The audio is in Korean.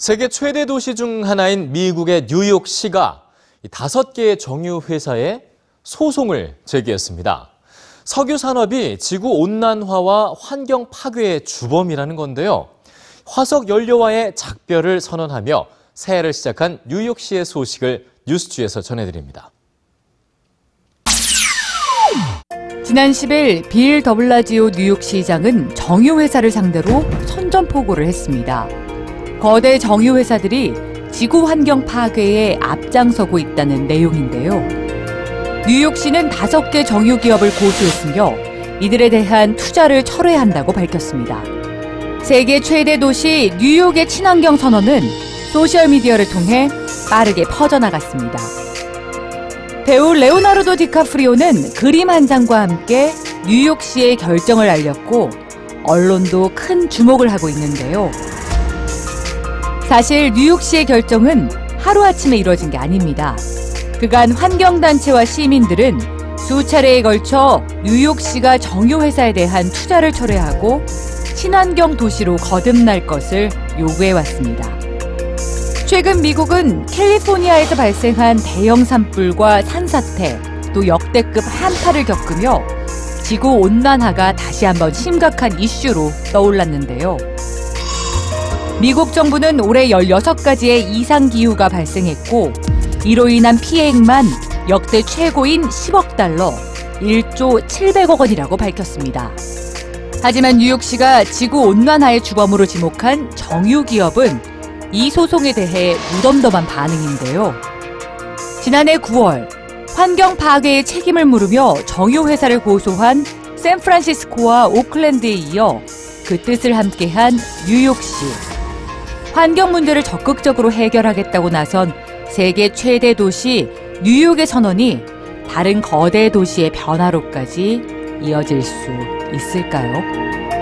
세계 최대 도시 중 하나인 미국의 뉴욕시가 이 다섯 개의 정유 회사에 소송을 제기했습니다. 석유 산업이 지구 온난화와 환경 파괴의 주범이라는 건데요. 화석 연료와의 작별을 선언하며 새해를 시작한 뉴욕시의 소식을 뉴스G에서 전해드립니다. 지난 10일 빌 더블라지오 뉴욕시장은 정유회사를 상대로 선전포고를 했습니다. 거대 정유회사들이 지구 환경 파괴에 앞장서고 있다는 내용인데요. 뉴욕시는 다섯 개 정유기업을 고소했으며 이들에 대한 투자를 철회한다고 밝혔습니다. 세계 최대 도시 뉴욕의 친환경 선언은 소셜미디어를 통해 빠르게 퍼져나갔습니다. 배우 레오나르도 디카프리오는 그림 한 장과 함께 뉴욕시의 결정을 알렸고 언론도 큰 주목을 하고 있는데요. 사실 뉴욕시의 결정은 하루아침에 이루어진 게 아닙니다. 그간 환경단체와 시민들은 수차례에 걸쳐 뉴욕시가 정유회사에 대한 투자를 철회하고 친환경 도시로 거듭날 것을 요구해왔습니다. 최근 미국은 캘리포니아에서 발생한 대형 산불과 산사태, 또 역대급 한파를 겪으며 지구 온난화가 다시 한번 심각한 이슈로 떠올랐는데요. 미국 정부는 올해 16가지의 이상 기후가 발생했고, 이로 인한 피해액만 역대 최고인 10억 달러, 1조 700억 원이라고 밝혔습니다. 하지만 뉴욕시가 지구 온난화의 주범으로 지목한 정유 기업은 이 소송에 대해 무덤덤한 반응인데요. 지난해 9월 환경 파괴의 책임을 물으며 정유 회사를 고소한 샌프란시스코와 오클랜드에 이어 그 뜻을 함께한 뉴욕시. 환경 문제를 적극적으로 해결하겠다고 나선 세계 최대 도시 뉴욕의 선언이 다른 거대 도시의 변화로까지 이어질 수 있을까요?